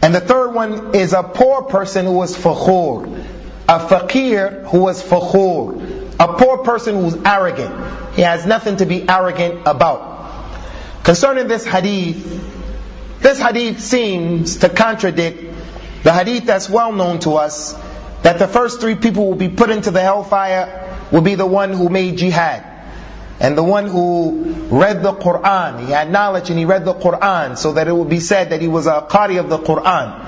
Speaker 1: And the third one is a poor person who is fakhur. A fakir who is fakhur. A poor person who's arrogant. He has nothing to be arrogant about. Concerning this hadith, this hadith seems to contradict the hadith that's well known to us that the first three people will be put into the hellfire will be the one who made jihad. And the one who read the Quran, he had knowledge and he read the Quran, so that it would be said that he was a qari of the Quran.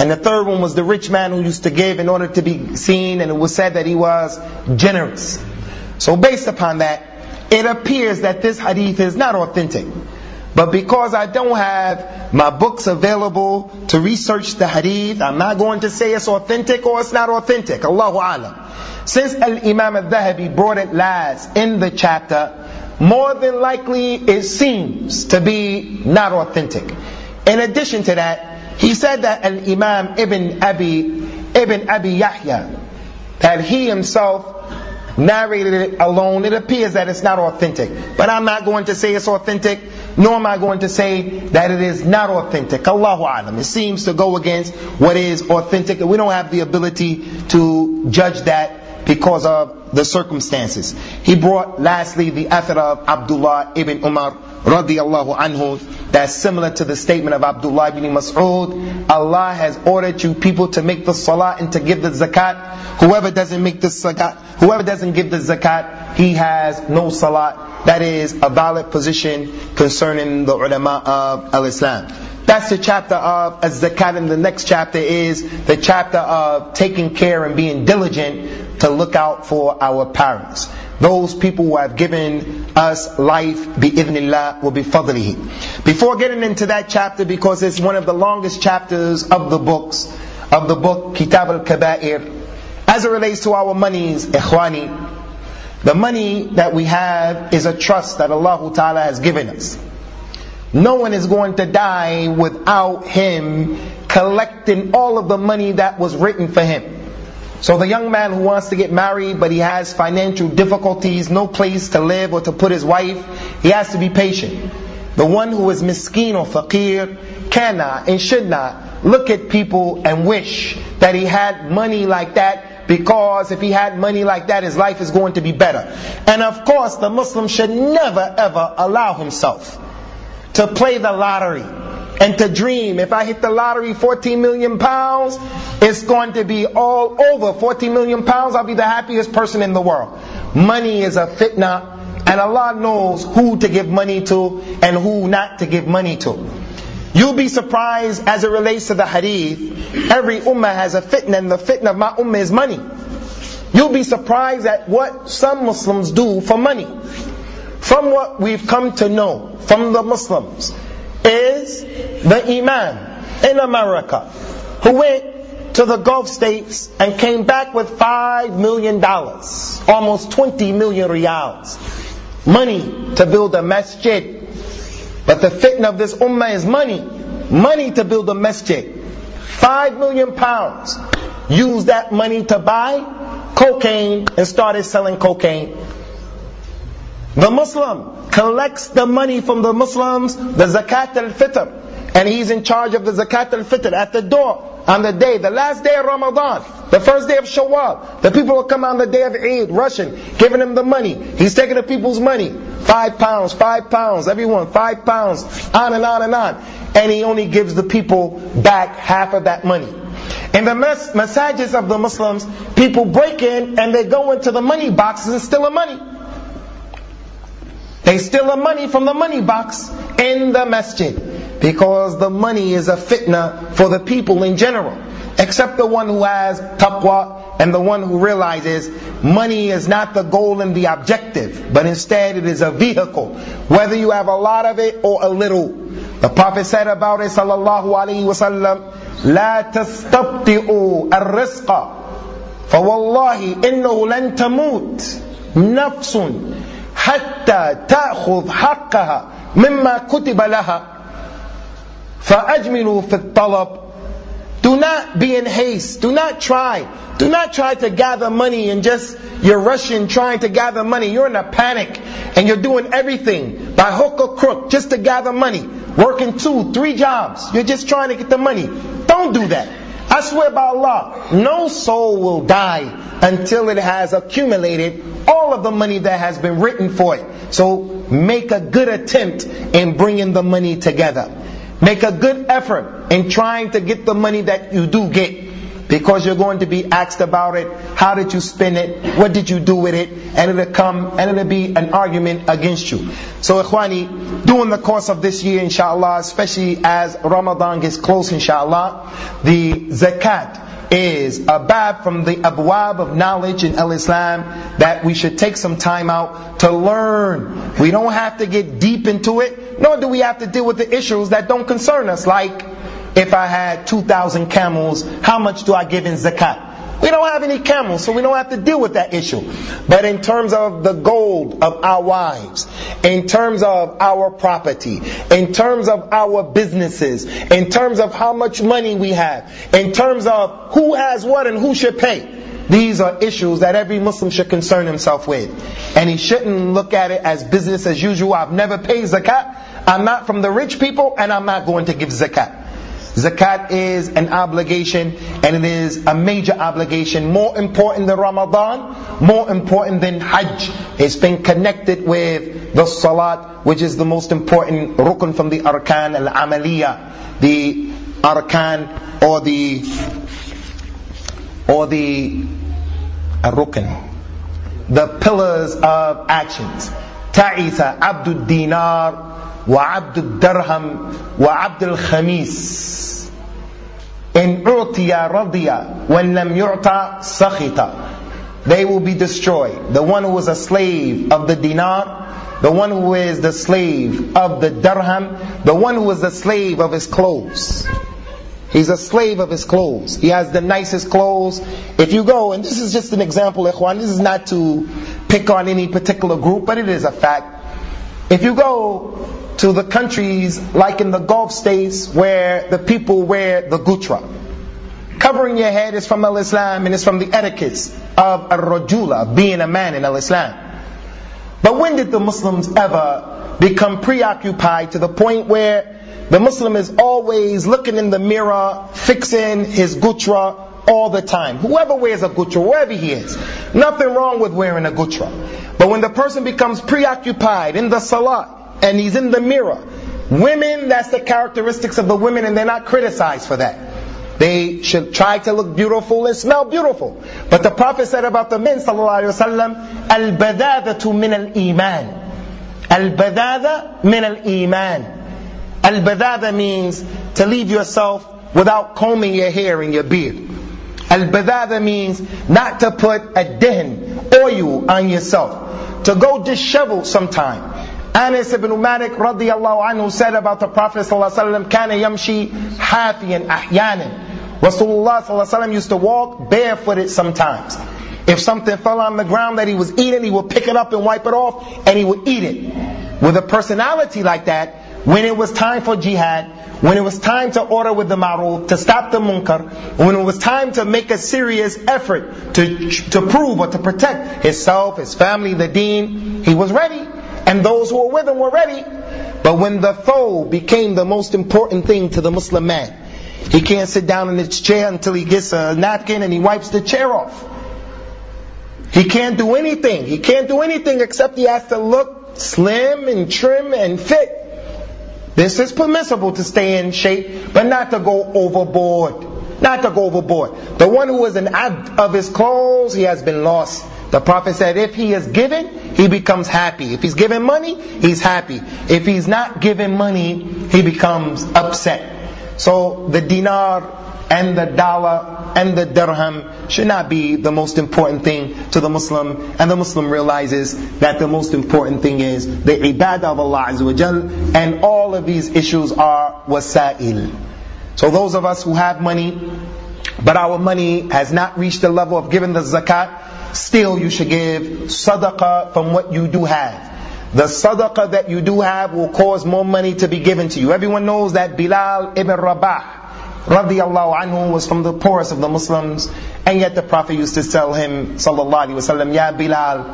Speaker 1: And the third one was the rich man who used to give in order to be seen, and it was said that he was generous. So based upon that, it appears that this hadith is not authentic. But because I don't have my books available to research the hadith, I'm not going to say it's authentic or it's not authentic. Allahu Alam. Since Al-Imam al-Dhahabi brought it last in the chapter, more than likely it seems to be not authentic. In addition to that, he said that Al-Imam Ibn Abi, Ibn Abi Yahya, that he himself narrated it alone. It appears that it's not authentic. But I'm not going to say it's authentic, nor am I going to say that it is not authentic. Allahu Alam. It seems to go against what is authentic, and we don't have the ability to judge that because of the circumstances. He brought lastly the athar of Abdullah ibn Umar radiallahu anhu that's similar to the statement of Abdullah ibn Mas'ud. Allah has ordered you people to make the salah and to give the zakat. Whoever doesn't make the zakat, whoever doesn't give the zakat, he has no salah. That is a valid position concerning the ulama of al-Islam. That's the chapter of az-zakat and the next chapter is the chapter of taking care and being diligent to look out for our parents. Those people who have given us life, will be fadlihi. Before getting into that chapter, because it's one of the longest chapters of the books, of the book Kitab al-Kaba'ir, as it relates to our monies, ikhwani, the money that we have is a trust that Allah Ta'ala has given us. No one is going to die without him collecting all of the money that was written for him. So the young man who wants to get married, but he has financial difficulties, no place to live or to put his wife, he has to be patient. The one who is miskeen or faqir cannot and should not look at people and wish that he had money like that because if he had money like that, his life is going to be better. And of course, the Muslim should never ever allow himself to play the lottery and to dream if I hit the lottery 14 million pounds, it's going to be all over 14 million pounds. I'll be the happiest person in the world. Money is a fitna, and Allah knows who to give money to and who not to give money to. You'll be surprised as it relates to the hadith. Every ummah has a fitna, and the fitna of my ummah is money. You'll be surprised at what some Muslims do for money. From what we've come to know from the Muslims, is the Imam in America who went to the Gulf states and came back with five million dollars, almost 20 million riyals, money to build a masjid. But the fitna of this ummah is money, money to build a masjid. Five million pounds. Used that money to buy cocaine and started selling cocaine. The Muslim collects the money from the Muslims, the zakat al-fitr, and he's in charge of the zakat al-fitr at the door on the day, the last day of Ramadan, the first day of Shawwal. The people will come on the day of Eid, rushing, giving him the money. He's taking the people's money. Five pounds, five pounds, everyone, five pounds, on and on and on. And he only gives the people back half of that money. In the mas- massages of the Muslims, people break in and they go into the money boxes and steal the money. They steal the money from the money box in the masjid because the money is a fitna for the people in general. Except the one who has taqwa and the one who realizes money is not the goal and the objective, but instead it is a vehicle. Whether you have a lot of it or a little. The Prophet said about it, sallallahu alaihi wasallam, لا تستبطئوا الرزق فوالله إنه لن تموت نفس حتى تأخذ حقها مما كتب لها فأجملوا في الطلب do not be in haste. Do not try. Do not try to gather money and just you're rushing trying to gather money. You're in a panic and you're doing everything by hook or crook just to gather money. Working two, three jobs. You're just trying to get the money. Don't do that. I swear by Allah, no soul will die until it has accumulated all of the money that has been written for it. So make a good attempt in bringing the money together. Make a good effort in trying to get the money that you do get because you're going to be asked about it. How did you spend it? What did you do with it? And it'll come and it'll be an argument against you. So, Ikhwani, during the course of this year, inshallah, especially as Ramadan gets close, inshallah, the zakat is a bab from the abwab of knowledge in al-Islam that we should take some time out to learn. We don't have to get deep into it, nor do we have to deal with the issues that don't concern us, like if I had 2,000 camels, how much do I give in zakat? We don't have any camels, so we don't have to deal with that issue. But in terms of the gold of our wives, in terms of our property, in terms of our businesses, in terms of how much money we have, in terms of who has what and who should pay, these are issues that every Muslim should concern himself with. And he shouldn't look at it as business as usual. I've never paid zakat. I'm not from the rich people and I'm not going to give zakat. Zakat is an obligation and it is a major obligation, more important than Ramadan, more important than Hajj. It's been connected with the Salat, which is the most important rukun from the Arkan al-Amaliyah, the Arkan or the or the Rukun, the pillars of actions. Ta'itha Abdul Dinar وعبد الدرهم وعبد الخميس in u'tiya radiya, when lam yu'ta sakhita. They will be destroyed. The one who is a slave of the dinar, the one who is the slave of the dirham, the one who is the slave of his clothes. He's a slave of his clothes. He has the nicest clothes. If you go, and this is just an example, ikhwan, this is not to pick on any particular group, but it is a fact. If you go to the countries like in the Gulf states where the people wear the gutra. Covering your head is from al-Islam and it's from the etiquettes of a rajula, being a man in al-Islam. But when did the Muslims ever become preoccupied to the point where the Muslim is always looking in the mirror, fixing his gutra all the time. Whoever wears a gutra, wherever he is. Nothing wrong with wearing a gutra. But when the person becomes preoccupied in the salah, and he's in the mirror. Women, that's the characteristics of the women, and they're not criticized for that. They should try to look beautiful and smell beautiful. But the Prophet said about the men, sallallahu alaihi wasallam, al-badadatu min al-iman. Al-badada min al-iman. Al-badada means to leave yourself without combing your hair and your beard. Al-badada means not to put a dihin, oil on yourself. To go disheveled sometime. Anas ibn Malik radiallahu anhu said about the Prophet sallallahu كان يمشي حافيا أحيانا Rasulullah sallallahu used to walk barefooted sometimes. If something fell on the ground that he was eating, he would pick it up and wipe it off, and he would eat it. With a personality like that, when it was time for jihad, when it was time to order with the ma'ruf, to stop the munkar, when it was time to make a serious effort to, to prove or to protect himself, his family, the deen, he was ready and those who were with him were ready. But when the foe became the most important thing to the Muslim man, he can't sit down in his chair until he gets a napkin and he wipes the chair off. He can't do anything. He can't do anything except he has to look slim and trim and fit. This is permissible to stay in shape, but not to go overboard. Not to go overboard. The one who is an abd of his clothes, he has been lost. The Prophet said if he is given, he becomes happy. If he's given money, he's happy. If he's not given money, he becomes upset. So the dinar and the dollar and the dirham should not be the most important thing to the Muslim. And the Muslim realizes that the most important thing is the ibadah of Allah Azza wa Jal, and all of these issues are wasail. So those of us who have money, but our money has not reached the level of giving the zakat, still you should give sadaqah from what you do have. The sadaqah that you do have will cause more money to be given to you. Everyone knows that Bilal ibn Rabah radiallahu anhu was from the poorest of the Muslims and yet the Prophet used to tell him sallallahu alaihi wasallam Ya Bilal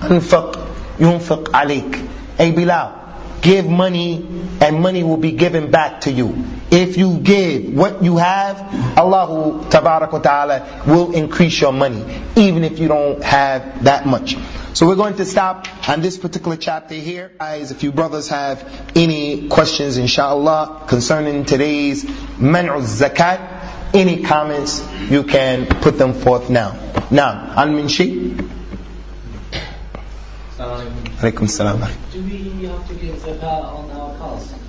Speaker 1: anfiq yunfiq alik Hey Bilal give money and money will be given back to you. If you give what you have, Allah ta'ala will increase your money, even if you don't have that much. So we're going to stop on this particular chapter here. Guys, if you brothers have any questions, inshallah, concerning today's man'u zakat, any comments, you can put them forth now. Now, al-min
Speaker 2: Alaikum salam. Do we have to give zakah on our cars?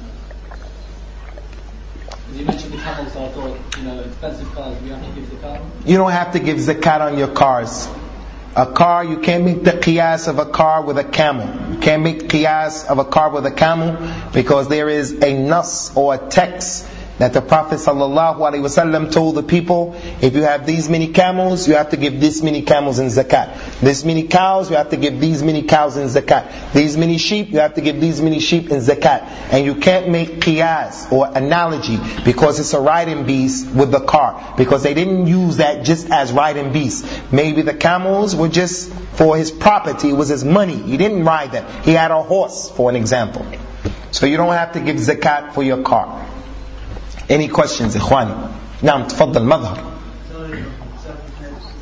Speaker 2: You mentioned the camels, I thought, you know, expensive cars, we have to give zakat?
Speaker 1: You don't have to give zakat on your cars. A car, you can't make the qiyas of a car with a camel. You can't make qiyas of a car with a camel because there is a nas or a text that the Prophet ﷺ told the people, if you have these many camels, you have to give this many camels in zakat. This many cows, you have to give these many cows in zakat. These many sheep, you have to give these many sheep in zakat. And you can't make qiyas or analogy because it's a riding beast with the car. Because they didn't use that just as riding beasts. Maybe the camels were just for his property, it was his money. He didn't ride them. He had a horse, for an example. So you don't have to give zakat for your car. Any questions إخواني نعم تفضل مظهر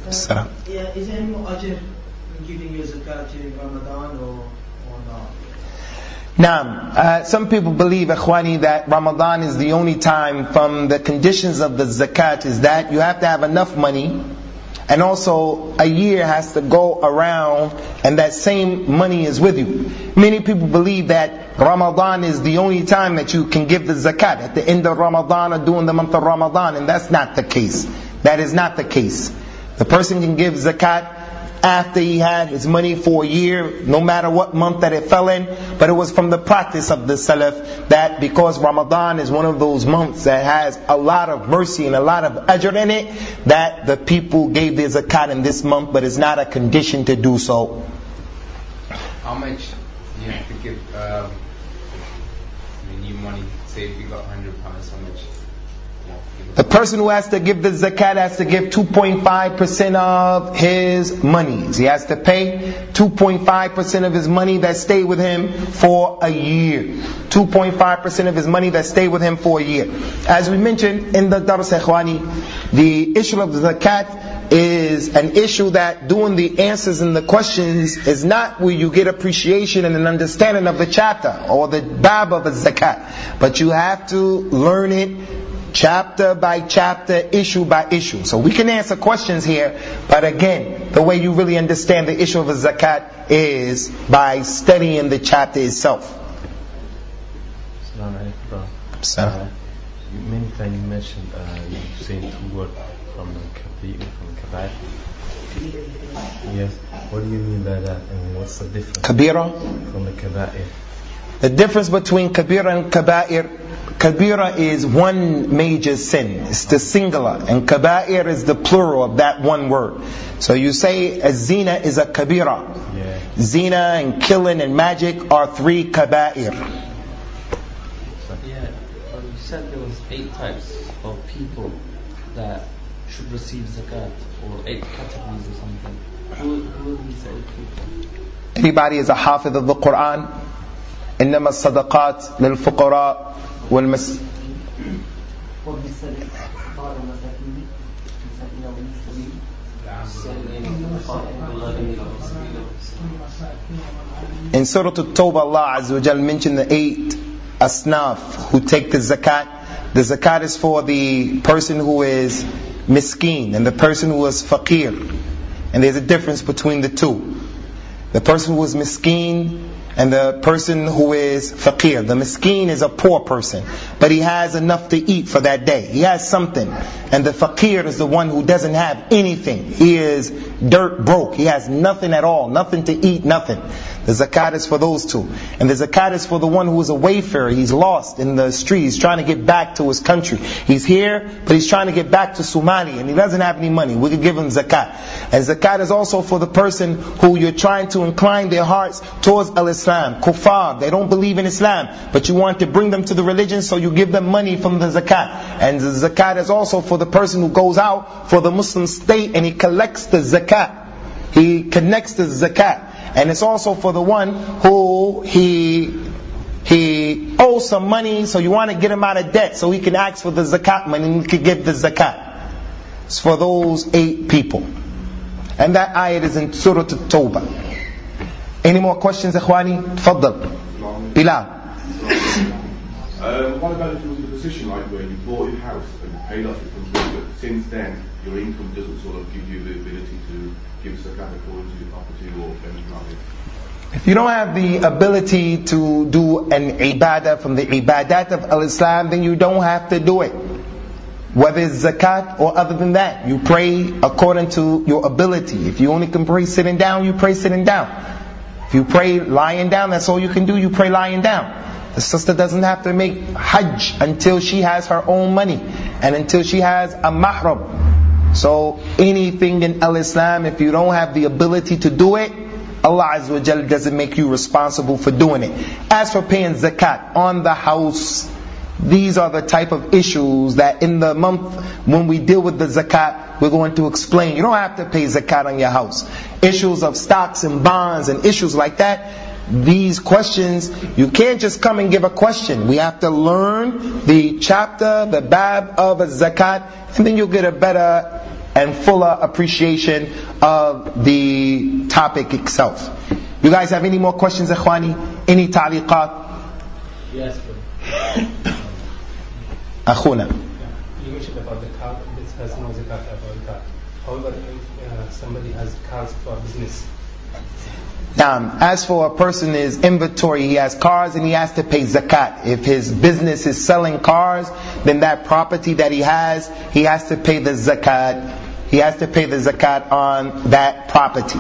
Speaker 1: السلام
Speaker 3: Yeah, is there any more ajr in giving your zakat during Ramadan or, or not?
Speaker 1: Naam. Uh, some people believe, Ikhwani, that Ramadan is the only time from the conditions of the zakat is that you have to have enough money and also a year has to go around and that same money is with you. Many people believe that Ramadan is the only time that you can give the zakat at the end of Ramadan or during the month of Ramadan and that's not the case. That is not the case. The person can give zakat after he had his money for a year, no matter what month that it fell in. But it was from the practice of the Salaf that because Ramadan is one of those months that has a lot of mercy and a lot of ajr in it, that the people gave their zakat in this month, but it's not a condition to do so.
Speaker 4: How much do you have to give I mean, new money? Say if you got hundred pounds, how much?
Speaker 1: The person who has to give the zakat has to give 2.5% of his monies. He has to pay 2.5% of his money that stayed with him for a year. 2.5% of his money that stayed with him for a year. As we mentioned in the Dars Ikhwani, the issue of the zakat is an issue that doing the answers and the questions is not where you get appreciation and an understanding of the chapter or the bab of a zakat. But you have to learn it chapter by chapter, issue by issue. So we can answer questions here, but again, the way you really understand the issue of a zakat is by studying the chapter itself.
Speaker 5: Assalamu alaikum, bro.
Speaker 1: Salam.
Speaker 5: Uh, many times you mentioned uh, you saying two words from the kabir, from the kabair. Yes. What do you mean by that? And what's the difference
Speaker 1: Kabira.
Speaker 5: from the kabair?
Speaker 1: The difference between kabira and kaba'ir, kabira is one major sin. It's the singular. And kaba'ir is the plural of that one word. So you say a zina is a kabira.
Speaker 5: Yeah.
Speaker 1: Zina and killing and magic are three kaba'ir.
Speaker 6: Yeah, but you said there was eight types of people that should receive zakat, or eight categories or something. Who, who are these eight people?
Speaker 1: Anybody is a hafid of the Quran? إنما الصدقات للفقراء والمس In Surah At-Tawbah, Allah Azza wa Jal mentioned the eight asnaf who take the zakat. The zakat is for the person who is miskeen and the person who is faqir. And there's a difference between the two. The person who is miskeen and the person who is faqir. The miskeen is a poor person, but he has enough to eat for that day. He has something. And the faqir is the one who doesn't have anything. He is dirt broke. He has nothing at all, nothing to eat, nothing. The zakat is for those two. And the zakat is for the one who is a wayfarer. He's lost in the street. He's trying to get back to his country. He's here, but he's trying to get back to Somalia and he doesn't have any money. We could give him zakat. And zakat is also for the person who you're trying to incline their hearts towards Kuffar, they don't believe in Islam, but you want to bring them to the religion, so you give them money from the zakat. And the zakat is also for the person who goes out for the Muslim state and he collects the zakat. He connects the zakat. And it's also for the one who he he owes some money, so you want to get him out of debt so he can ask for the zakat money and he can give the zakat. It's for those eight people. And that ayat is in Surah At-Tawbah. Any more questions, Ikhwani? Tfaddal. Bilal.
Speaker 7: Um, what about if you was in a position like where you bought your house and you paid off it completely, but since then your income doesn't sort of give you the ability to give zakat according to your property or anything like that?
Speaker 1: If you don't have the ability to do an ibadah from the ibadat of al-Islam, then you don't have to do it. Whether it's zakat or other than that, you pray according to your ability. If you only can pray sitting down, you pray sitting down. If you pray lying down, that's all you can do, you pray lying down. The sister doesn't have to make hajj until she has her own money and until she has a mahram. So anything in al-Islam, if you don't have the ability to do it, Allah Azza wa doesn't make you responsible for doing it. As for paying zakat on the house, these are the type of issues that in the month when we deal with the zakat, we're going to explain. You don't have to pay zakat on your house. Issues of stocks and bonds and issues like that, these questions, you can't just come and give a question. We have to learn the chapter, the bab of a zakat, and then you'll get a better and fuller appreciation of the topic itself. You guys have any more questions, Ikhwani? Any ta'liqat?
Speaker 2: Yes, bro.
Speaker 8: You mentioned about the car, this has no zakat about that. However, if uh, somebody has cars for business,
Speaker 1: Now, as for a person is inventory, he has cars and he has to pay zakat. If his business is selling cars, then that property that he has, he has to pay the zakat. He has to pay the zakat on that property.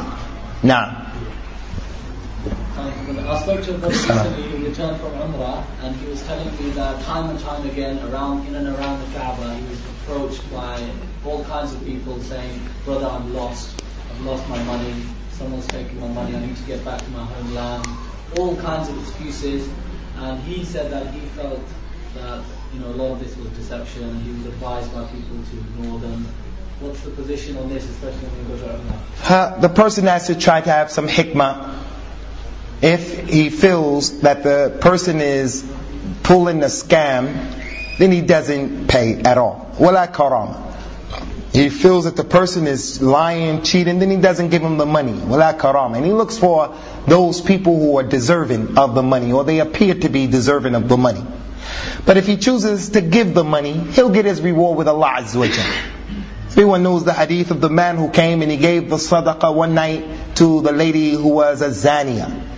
Speaker 1: Now,
Speaker 2: I spoke to a brother recently who returned from Umrah, and he was telling me that time and time again, around in and around the Kaaba, he was approached by all kinds of people saying, "Brother, I'm lost. I've lost my money. Someone's taken my money. I need to get back to my homeland." All kinds of excuses, and he said that he felt that you know a lot of this was deception. And he was advised by people to ignore them. What's the position on this, especially when we go to Umrah?
Speaker 1: The person has to try to have some hikmah if he feels that the person is pulling a scam then he doesn't pay at all. Wala karama he feels that the person is lying cheating then he doesn't give him the money. Wala karama and he looks for those people who are deserving of the money or they appear to be deserving of the money. But if he chooses to give the money he'll get his reward with Allah Azza Everyone knows the hadith of the man who came and he gave the sadaqah one night to the lady who was a zania.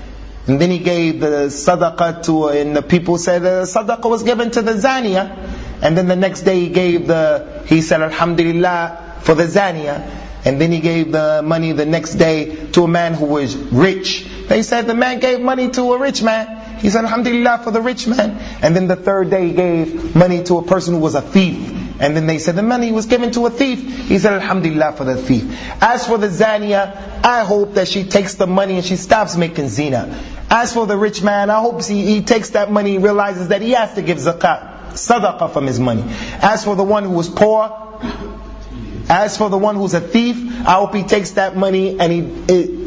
Speaker 1: And then he gave the sadaqah to, and the people said uh, the sadaqah was given to the zania. And then the next day he gave the, he said alhamdulillah for the zania. And then he gave the money the next day to a man who was rich. They said the man gave money to a rich man. He said alhamdulillah for the rich man. And then the third day he gave money to a person who was a thief. And then they said the money was given to a thief. He said, Alhamdulillah for the thief. As for the Zania, I hope that she takes the money and she stops making zina. As for the rich man, I hope he, he takes that money and realizes that he has to give zakat, sadaqah from his money. As for the one who was poor, as for the one who's a thief, I hope he takes that money and he, it,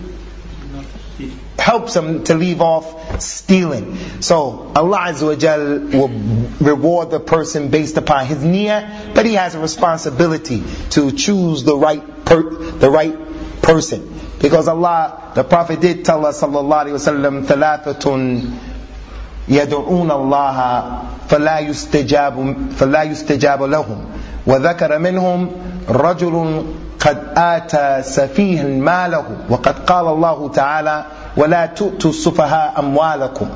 Speaker 1: helps him to leave off stealing. So Allah Azza wa Jal will reward the person based upon his niyyah, but he has a responsibility to choose the right per, the right person. Because Allah, the Prophet did tell us sallallahu alaihi wasallam, thalathatun يدعون الله فلا يستجاب فلا يستجاب لهم وذكر منهم رجل قد آتى سفيه ماله وقد قال الله تعالى وَلَا تُؤْتُوا السُّفَهَاءَ أَمْوَالَكُمْ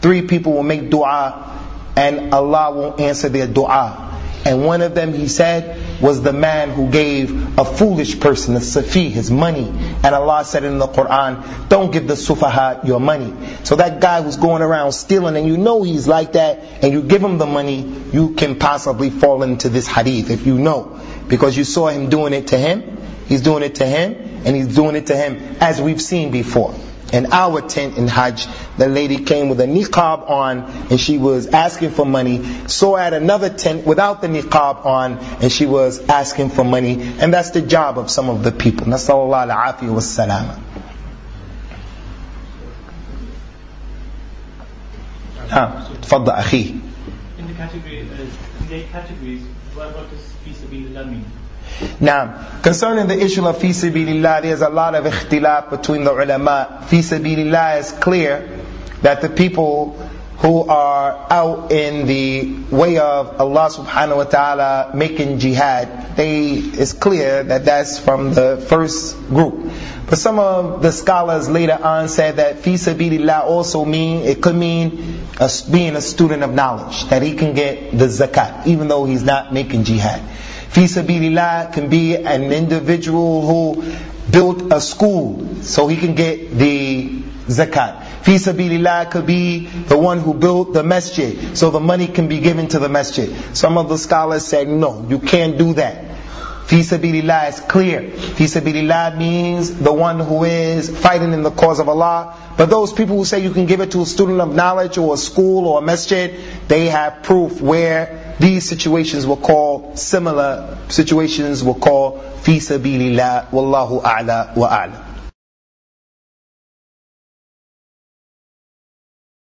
Speaker 1: Three people will make dua and Allah won't answer their dua. And one of them, he said, was the man who gave a foolish person, a safi, his money. And Allah said in the Quran, don't give the sufaha your money. So that guy who's going around stealing and you know he's like that and you give him the money, you can possibly fall into this hadith if you know. Because you saw him doing it to him, he's doing it to him, and he's doing it to him as we've seen before in our tent in Hajj, the lady came with a niqab on and she was asking for money. Saw at another tent without the niqab on and she was asking for money. And that's the job of some of the people. Nasallallahu al-afiyah wa salama. Ah, تفضل أخي.
Speaker 9: In the category, uh, in the eight categories, what, what does fi sabilillah mean?
Speaker 1: Now, concerning the issue of fi sabilillah, there's a lot of ikhtilaf between the ulama. Fi sabilillah is clear that the people who are out in the way of Allah subhanahu wa ta'ala making jihad, they, it's clear that that's from the first group. But some of the scholars later on said that fi sabilillah also mean, it could mean a, being a student of knowledge, that he can get the zakat, even though he's not making jihad. Fi sabilillah can be an individual who built a school, so he can get the zakat. Fi sabilillah could be the one who built the masjid, so the money can be given to the masjid. Some of the scholars said, no, you can't do that. Fi sabilillah is clear. Fi sabilillah means the one who is fighting in the cause of Allah. But those people who say you can give it to a student of knowledge or a school or a masjid, they have proof where these situations were called, similar situations were called fi sabilillah. Wallahu a'la wa a'la.